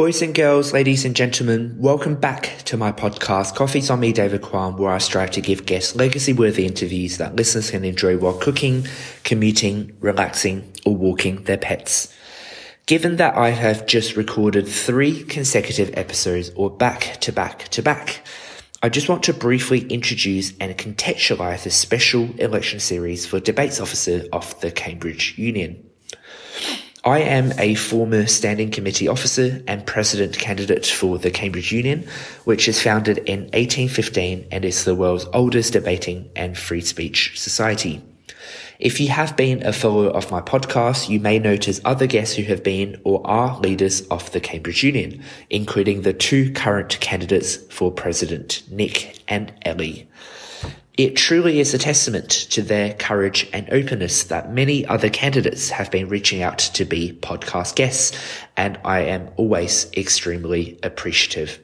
Boys and girls, ladies and gentlemen, welcome back to my podcast, Coffees on Me, David Quan, where I strive to give guests legacy worthy interviews that listeners can enjoy while cooking, commuting, relaxing, or walking their pets. Given that I have just recorded three consecutive episodes or back to back to back, I just want to briefly introduce and contextualize the special election series for debates officer of the Cambridge Union. I am a former standing committee officer and president candidate for the Cambridge Union, which is founded in 1815 and is the world's oldest debating and free speech society. If you have been a follower of my podcast, you may notice other guests who have been or are leaders of the Cambridge Union, including the two current candidates for president, Nick and Ellie. It truly is a testament to their courage and openness that many other candidates have been reaching out to be podcast guests, and I am always extremely appreciative.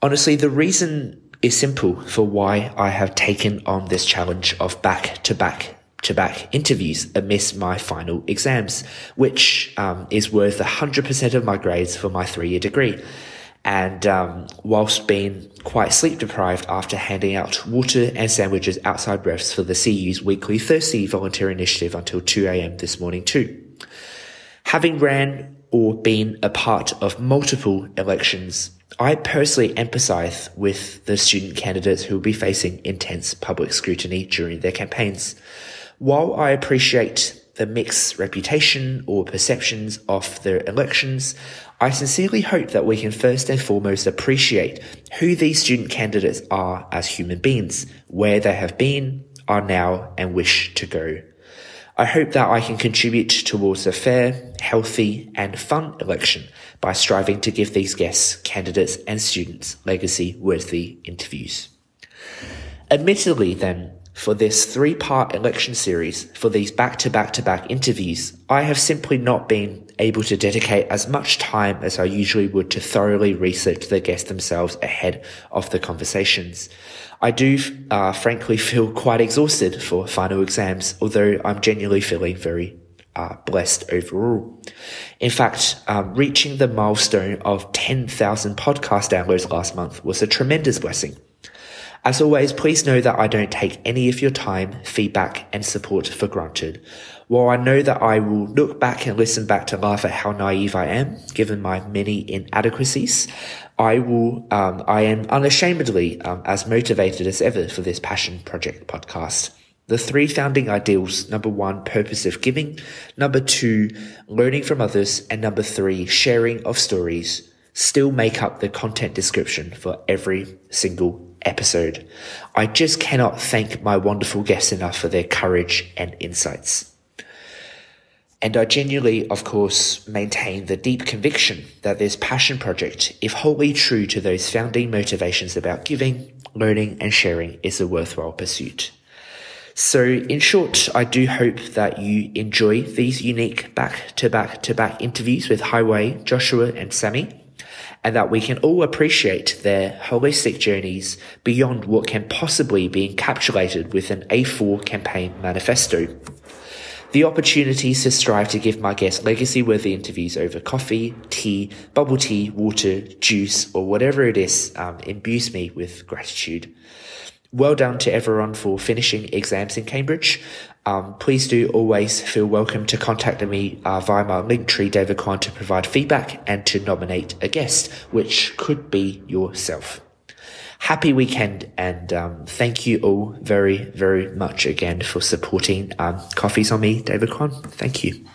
Honestly, the reason is simple for why I have taken on this challenge of back to back to back interviews amidst my final exams, which um, is worth 100% of my grades for my three year degree and um, whilst being quite sleep deprived after handing out water and sandwiches outside Revs for the CU's weekly Thirsty volunteer initiative until 2 a.m. this morning too. Having ran or been a part of multiple elections, I personally empathize with the student candidates who will be facing intense public scrutiny during their campaigns. While I appreciate the mixed reputation or perceptions of their elections, I sincerely hope that we can first and foremost appreciate who these student candidates are as human beings, where they have been, are now, and wish to go. I hope that I can contribute towards a fair, healthy, and fun election by striving to give these guests, candidates, and students legacy worthy interviews. Admittedly, then, for this three part election series, for these back to back to back interviews, I have simply not been able to dedicate as much time as I usually would to thoroughly research the guests themselves ahead of the conversations. I do, uh, frankly feel quite exhausted for final exams, although I'm genuinely feeling very uh, blessed overall. In fact, um, reaching the milestone of 10,000 podcast downloads last month was a tremendous blessing. As always, please know that I don't take any of your time, feedback, and support for granted. While I know that I will look back and listen back to laugh at how naive I am, given my many inadequacies, I will, um, I am unashamedly um, as motivated as ever for this passion project podcast. The three founding ideals number one, purpose of giving, number two, learning from others, and number three, sharing of stories still make up the content description for every single episode. I just cannot thank my wonderful guests enough for their courage and insights. And I genuinely, of course, maintain the deep conviction that this passion project, if wholly true to those founding motivations about giving, learning, and sharing, is a worthwhile pursuit. So, in short, I do hope that you enjoy these unique back to back to back interviews with Haiwei, Joshua, and Sammy and that we can all appreciate their holistic journeys beyond what can possibly be encapsulated with an A4 campaign manifesto. The opportunities to strive to give my guests legacy worthy interviews over coffee, tea, bubble tea, water, juice, or whatever it is um, imbues me with gratitude. Well done to everyone for finishing exams in Cambridge. Um, please do always feel welcome to contact me uh, via my Linktree, David Quan, to provide feedback and to nominate a guest, which could be yourself. Happy weekend and um, thank you all very, very much again for supporting um, Coffees on Me, David Quan. Thank you.